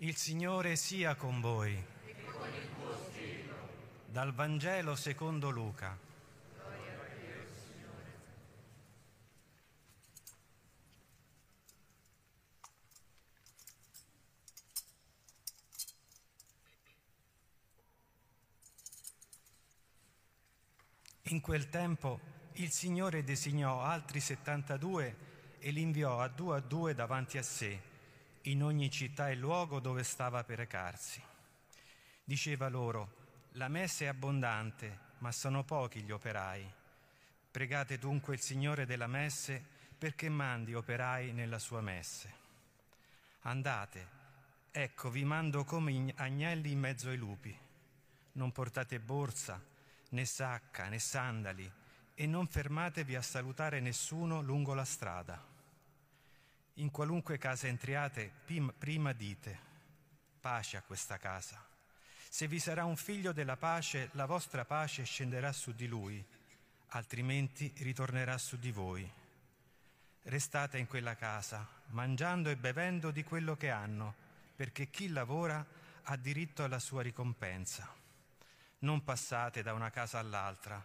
Il Signore sia con voi. Con. Dal Vangelo secondo Luca. Dio. In quel tempo il Signore designò altri 72 e li inviò a due a due davanti a sé, in ogni città e luogo dove stava per recarsi. Diceva loro, la messe è abbondante, ma sono pochi gli operai. Pregate dunque il Signore della messe perché mandi operai nella sua messe. Andate, ecco vi mando come agnelli in mezzo ai lupi. Non portate borsa, né sacca, né sandali, e non fermatevi a salutare nessuno lungo la strada. In qualunque casa entriate, prima dite, pace a questa casa. Se vi sarà un figlio della pace, la vostra pace scenderà su di lui, altrimenti ritornerà su di voi. Restate in quella casa, mangiando e bevendo di quello che hanno, perché chi lavora ha diritto alla sua ricompensa. Non passate da una casa all'altra.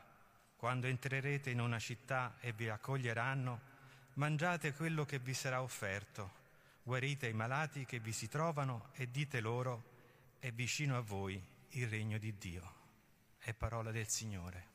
Quando entrerete in una città e vi accoglieranno, mangiate quello che vi sarà offerto, guarite i malati che vi si trovano e dite loro, è vicino a voi il regno di Dio. È parola del Signore.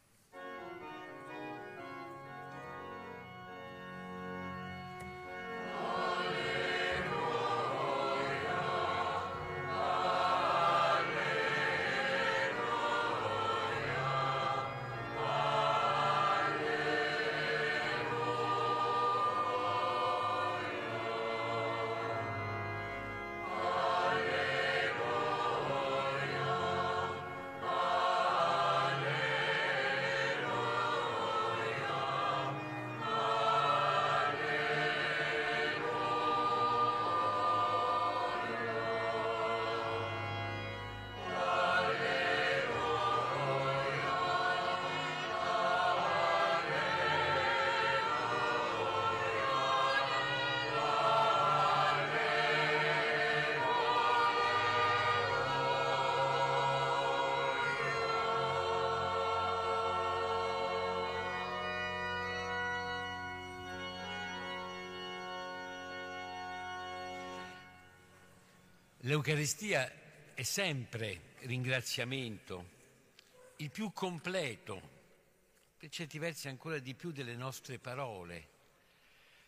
L'Eucaristia è sempre ringraziamento, il più completo, per certi versi ancora di più delle nostre parole,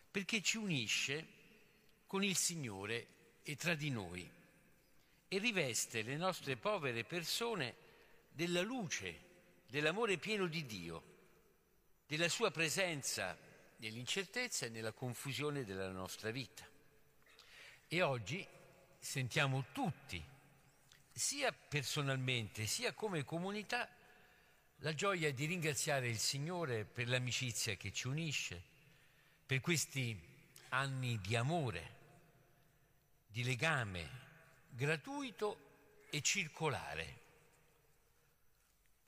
perché ci unisce con il Signore e tra di noi e riveste le nostre povere persone della luce, dell'amore pieno di Dio, della sua presenza nell'incertezza e nella confusione della nostra vita. E oggi sentiamo tutti, sia personalmente sia come comunità, la gioia di ringraziare il Signore per l'amicizia che ci unisce, per questi anni di amore, di legame gratuito e circolare.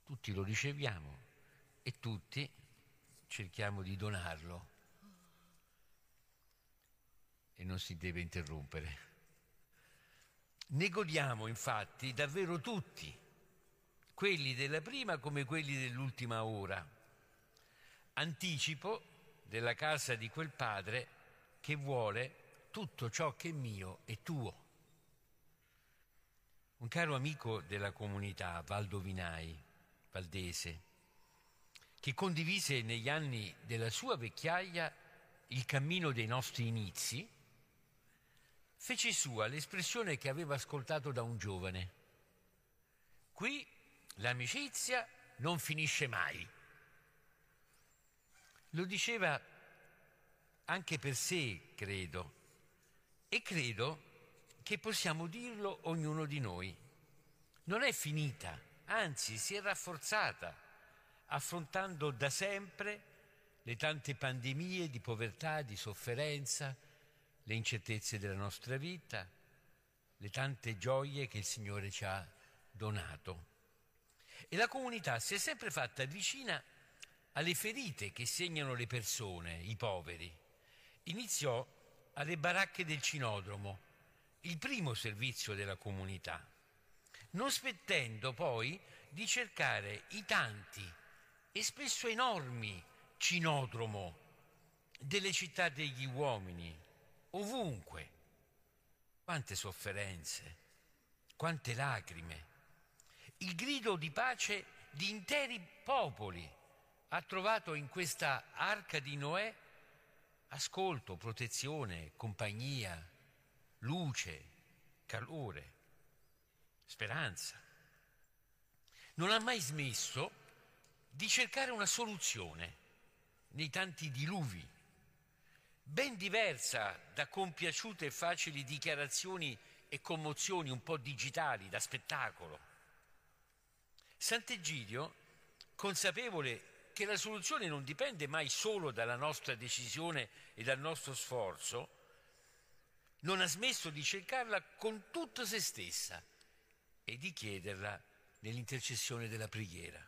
Tutti lo riceviamo e tutti cerchiamo di donarlo e non si deve interrompere. Ne godiamo infatti davvero tutti, quelli della prima come quelli dell'ultima ora, anticipo della casa di quel padre che vuole tutto ciò che è mio e tuo. Un caro amico della comunità, Valdo Vinai, valdese, che condivise negli anni della sua vecchiaia il cammino dei nostri inizi, fece sua l'espressione che aveva ascoltato da un giovane. Qui l'amicizia non finisce mai. Lo diceva anche per sé, credo, e credo che possiamo dirlo ognuno di noi. Non è finita, anzi si è rafforzata, affrontando da sempre le tante pandemie di povertà, di sofferenza, le incertezze della nostra vita, le tante gioie che il Signore ci ha donato. E la comunità si è sempre fatta vicina alle ferite che segnano le persone, i poveri. Iniziò alle baracche del cinodromo, il primo servizio della comunità, non spettendo poi di cercare i tanti e spesso enormi cinodromo delle città degli uomini, ovunque. Quante sofferenze, quante lacrime. Il grido di pace di interi popoli ha trovato in questa arca di Noè ascolto, protezione, compagnia, luce, calore, speranza. Non ha mai smesso di cercare una soluzione nei tanti diluvi, ben diversa da compiaciute e facili dichiarazioni e commozioni un po' digitali, da spettacolo. Sant'Egidio, consapevole che la soluzione non dipende mai solo dalla nostra decisione e dal nostro sforzo, non ha smesso di cercarla con tutta se stessa e di chiederla nell'intercessione della preghiera.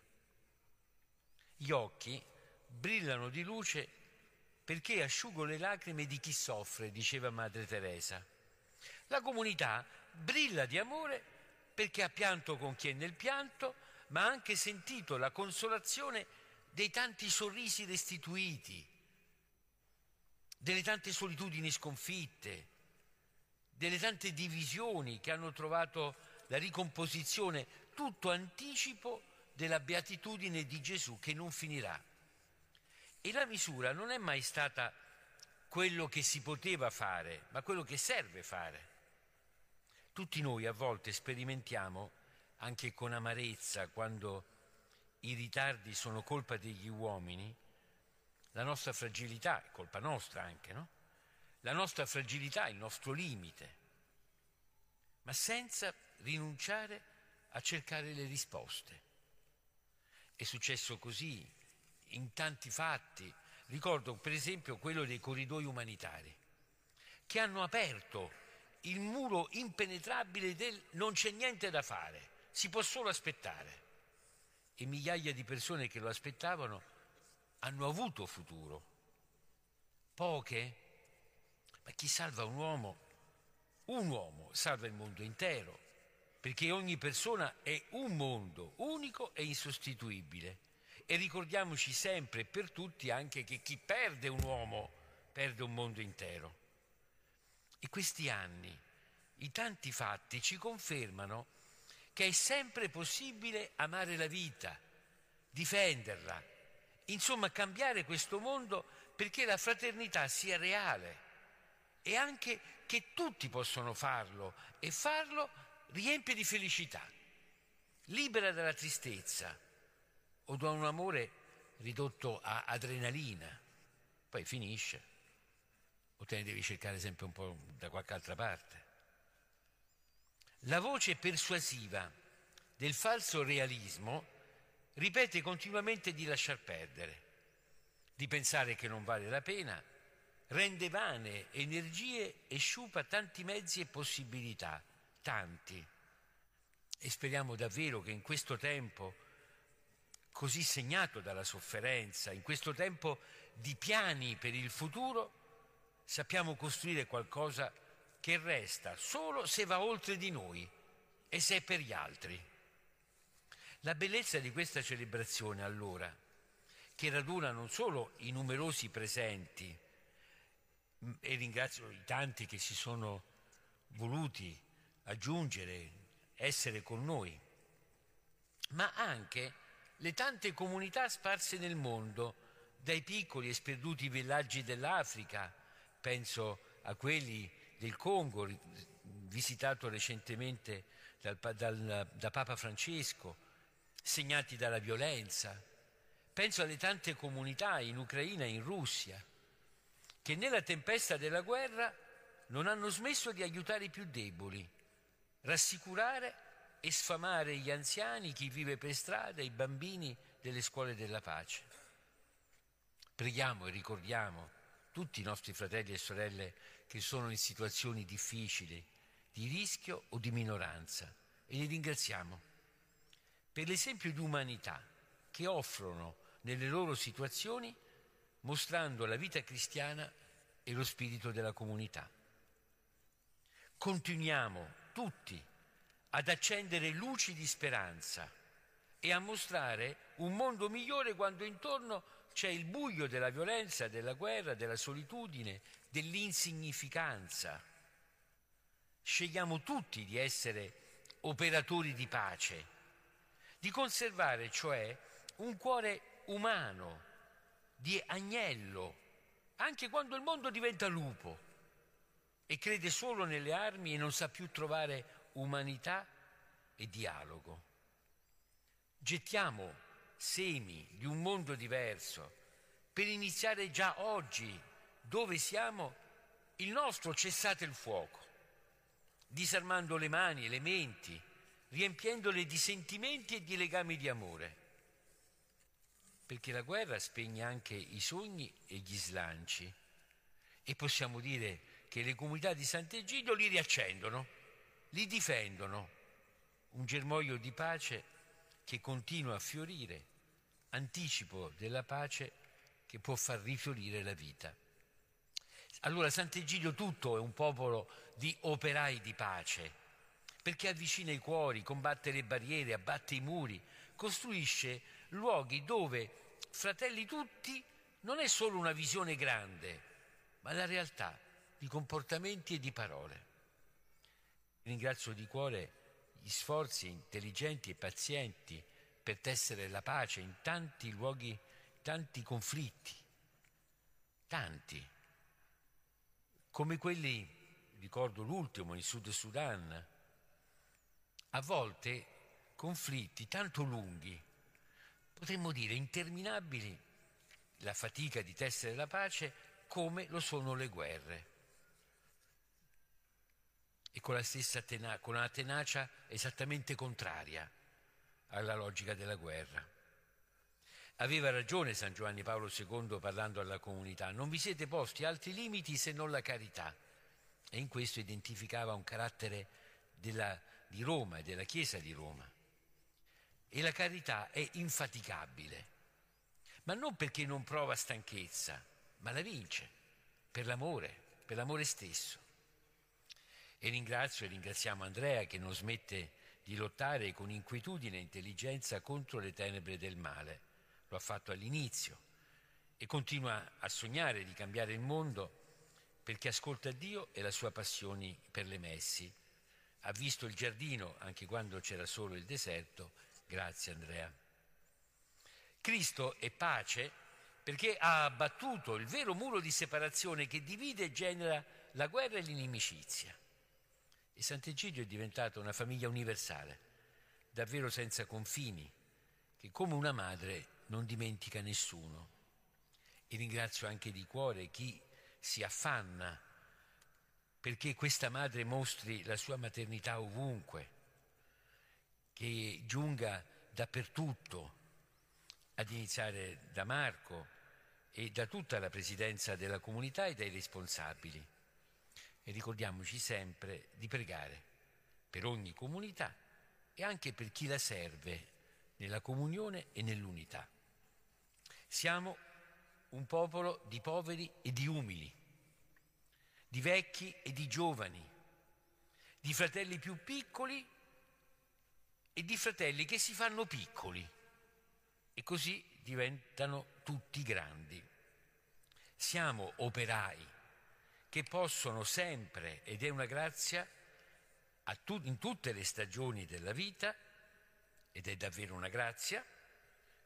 Gli occhi brillano di luce perché asciugo le lacrime di chi soffre, diceva Madre Teresa. La comunità brilla di amore perché ha pianto con chi è nel pianto, ma ha anche sentito la consolazione dei tanti sorrisi restituiti, delle tante solitudini sconfitte, delle tante divisioni che hanno trovato la ricomposizione, tutto anticipo della beatitudine di Gesù che non finirà. E la misura non è mai stata quello che si poteva fare, ma quello che serve fare. Tutti noi a volte sperimentiamo, anche con amarezza, quando i ritardi sono colpa degli uomini, la nostra fragilità colpa nostra anche, no? La nostra fragilità il nostro limite, ma senza rinunciare a cercare le risposte. È successo così in tanti fatti. Ricordo per esempio quello dei corridoi umanitari, che hanno aperto il muro impenetrabile del non c'è niente da fare, si può solo aspettare. E migliaia di persone che lo aspettavano hanno avuto futuro. Poche? Ma chi salva un uomo? Un uomo salva il mondo intero, perché ogni persona è un mondo unico e insostituibile. E ricordiamoci sempre e per tutti anche che chi perde un uomo perde un mondo intero. E questi anni, i tanti fatti ci confermano che è sempre possibile amare la vita, difenderla, insomma cambiare questo mondo perché la fraternità sia reale e anche che tutti possono farlo e farlo riempie di felicità, libera dalla tristezza, o da un amore ridotto a adrenalina, poi finisce, o te ne devi cercare sempre un po' da qualche altra parte. La voce persuasiva del falso realismo ripete continuamente di lasciar perdere, di pensare che non vale la pena, rende vane energie e sciupa tanti mezzi e possibilità, tanti. E speriamo davvero che in questo tempo così segnato dalla sofferenza, in questo tempo di piani per il futuro, sappiamo costruire qualcosa che resta solo se va oltre di noi e se è per gli altri. La bellezza di questa celebrazione, allora, che raduna non solo i numerosi presenti, e ringrazio i tanti che si sono voluti aggiungere, essere con noi, ma anche le tante comunità sparse nel mondo, dai piccoli e sperduti villaggi dell'Africa, penso a quelli del Congo, visitato recentemente dal, dal, da Papa Francesco, segnati dalla violenza. Penso alle tante comunità in Ucraina e in Russia, che nella tempesta della guerra non hanno smesso di aiutare i più deboli, rassicurare e sfamare gli anziani, chi vive per strada, i bambini delle scuole della pace. Preghiamo e ricordiamo tutti i nostri fratelli e sorelle che sono in situazioni difficili, di rischio o di minoranza e li ringraziamo per l'esempio di umanità che offrono nelle loro situazioni mostrando la vita cristiana e lo spirito della comunità. Continuiamo tutti ad accendere luci di speranza e a mostrare un mondo migliore quando intorno c'è il buio della violenza, della guerra, della solitudine, dell'insignificanza. Scegliamo tutti di essere operatori di pace, di conservare cioè un cuore umano, di agnello, anche quando il mondo diventa lupo e crede solo nelle armi e non sa più trovare umanità e dialogo. Gettiamo semi di un mondo diverso per iniziare già oggi, dove siamo, il nostro cessate il fuoco, disarmando le mani e le menti, riempiendole di sentimenti e di legami di amore. Perché la guerra spegne anche i sogni e gli slanci. E possiamo dire che le comunità di Sant'Egidio li riaccendono, li difendono. Un germoglio di pace che continua a fiorire, anticipo della pace che può far rifiorire la vita. Allora Sant'Egidio tutto è un popolo di operai di pace, perché avvicina i cuori, combatte le barriere, abbatte i muri, costruisce luoghi dove fratelli tutti non è solo una visione grande, ma la realtà di comportamenti e di parole. Ringrazio di cuore gli sforzi intelligenti e pazienti per tessere la pace in tanti luoghi, tanti conflitti, tanti, come quelli, ricordo l'ultimo, in Sud Sudan, a volte conflitti tanto lunghi, potremmo dire interminabili, la fatica di tessere la pace come lo sono le guerre e con la stessa tena- con una tenacia esattamente contraria alla logica della guerra. Aveva ragione San Giovanni Paolo II parlando alla comunità, non vi siete posti altri limiti se non la carità. E in questo identificava un carattere della, di Roma e della Chiesa di Roma. E la carità è infaticabile, ma non perché non prova stanchezza, ma la vince per l'amore, per l'amore stesso. E ringrazio e ringraziamo Andrea che non smette di lottare con inquietudine e intelligenza contro le tenebre del male. Lo ha fatto all'inizio e continua a sognare di cambiare il mondo perché ascolta Dio e la sua passione per le messi. Ha visto il giardino anche quando c'era solo il deserto. Grazie Andrea. Cristo è pace perché ha abbattuto il vero muro di separazione che divide e genera la guerra e l'inimicizia. E Sant'Egidio è diventata una famiglia universale, davvero senza confini, che come una madre non dimentica nessuno. E ringrazio anche di cuore chi si affanna perché questa madre mostri la sua maternità ovunque, che giunga dappertutto, ad iniziare da Marco e da tutta la presidenza della comunità e dai responsabili e ricordiamoci sempre di pregare per ogni comunità e anche per chi la serve nella comunione e nell'unità. Siamo un popolo di poveri e di umili, di vecchi e di giovani, di fratelli più piccoli e di fratelli che si fanno piccoli e così diventano tutti grandi. Siamo operai che possono sempre, ed è una grazia, tu, in tutte le stagioni della vita, ed è davvero una grazia,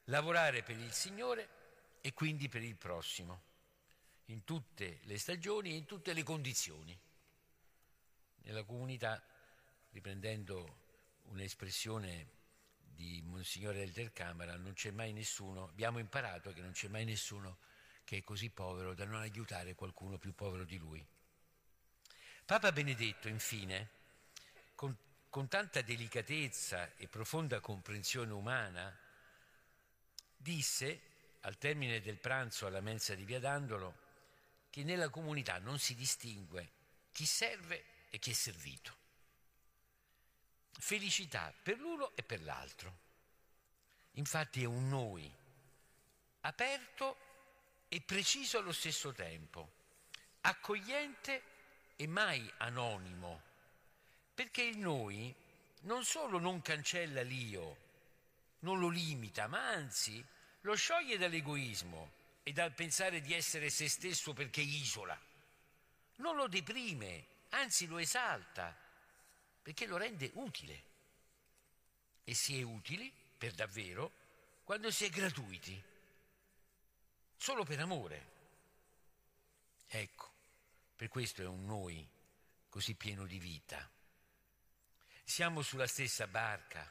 lavorare per il Signore e quindi per il prossimo, in tutte le stagioni e in tutte le condizioni. Nella comunità, riprendendo un'espressione di Monsignore Elder Camera, non c'è mai nessuno, abbiamo imparato che non c'è mai nessuno che è così povero da non aiutare qualcuno più povero di lui. Papa Benedetto, infine, con, con tanta delicatezza e profonda comprensione umana, disse, al termine del pranzo alla mensa di Via Dandolo, che nella comunità non si distingue chi serve e chi è servito. Felicità per l'uno e per l'altro. Infatti è un noi aperto e preciso allo stesso tempo, accogliente e mai anonimo, perché il noi non solo non cancella l'io, non lo limita, ma anzi lo scioglie dall'egoismo e dal pensare di essere se stesso perché isola. Non lo deprime, anzi lo esalta, perché lo rende utile. E si è utili, per davvero, quando si è gratuiti, solo per amore. Ecco, per questo è un noi così pieno di vita. Siamo sulla stessa barca,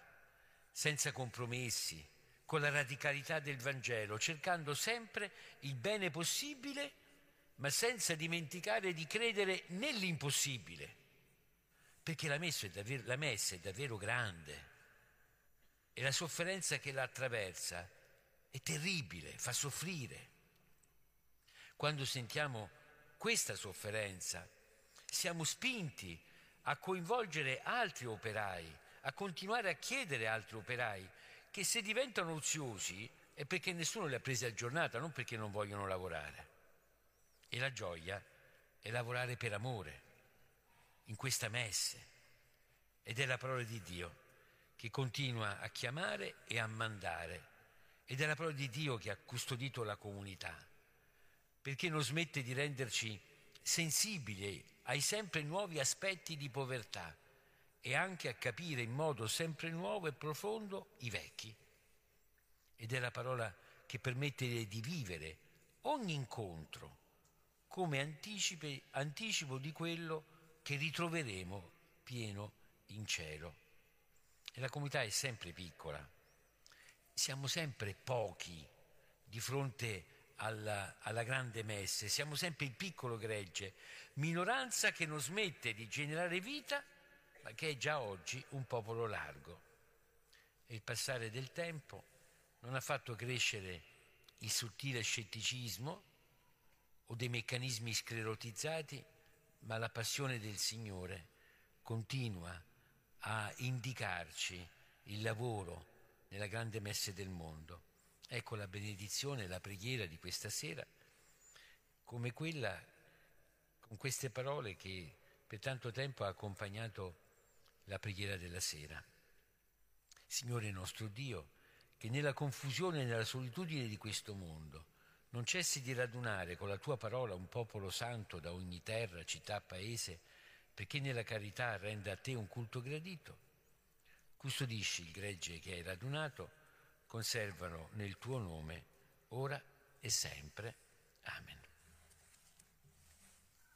senza compromessi, con la radicalità del Vangelo, cercando sempre il bene possibile, ma senza dimenticare di credere nell'impossibile, perché la messa è davvero, la messa è davvero grande e la sofferenza che la attraversa è terribile, fa soffrire. Quando sentiamo questa sofferenza, siamo spinti a coinvolgere altri operai, a continuare a chiedere altri operai che se diventano oziosi è perché nessuno li ha presi a giornata, non perché non vogliono lavorare. E la gioia è lavorare per amore, in questa messe. Ed è la parola di Dio che continua a chiamare e a mandare. Ed è la parola di Dio che ha custodito la comunità, perché non smette di renderci sensibili ai sempre nuovi aspetti di povertà e anche a capire in modo sempre nuovo e profondo i vecchi. Ed è la parola che permette di vivere ogni incontro come anticipe, anticipo di quello che ritroveremo pieno in cielo. E la comunità è sempre piccola, siamo sempre pochi di fronte alla, alla, grande messe, siamo sempre il piccolo gregge, minoranza che non smette di generare vita ma che è già oggi un popolo largo. E il passare del tempo non ha fatto crescere il sottile scetticismo o dei meccanismi sclerotizzati, ma la passione del Signore continua a indicarci il lavoro nella grande messe del mondo. Ecco la benedizione, la preghiera di questa sera, come quella, con queste parole che per tanto tempo ha accompagnato la preghiera della sera. Signore nostro Dio, che nella confusione e nella solitudine di questo mondo non cessi di radunare con la tua parola un popolo santo da ogni terra, città, paese, perché nella carità renda a te un culto gradito. Custodisci il gregge che hai radunato, conservano nel tuo nome, ora e sempre. Amen.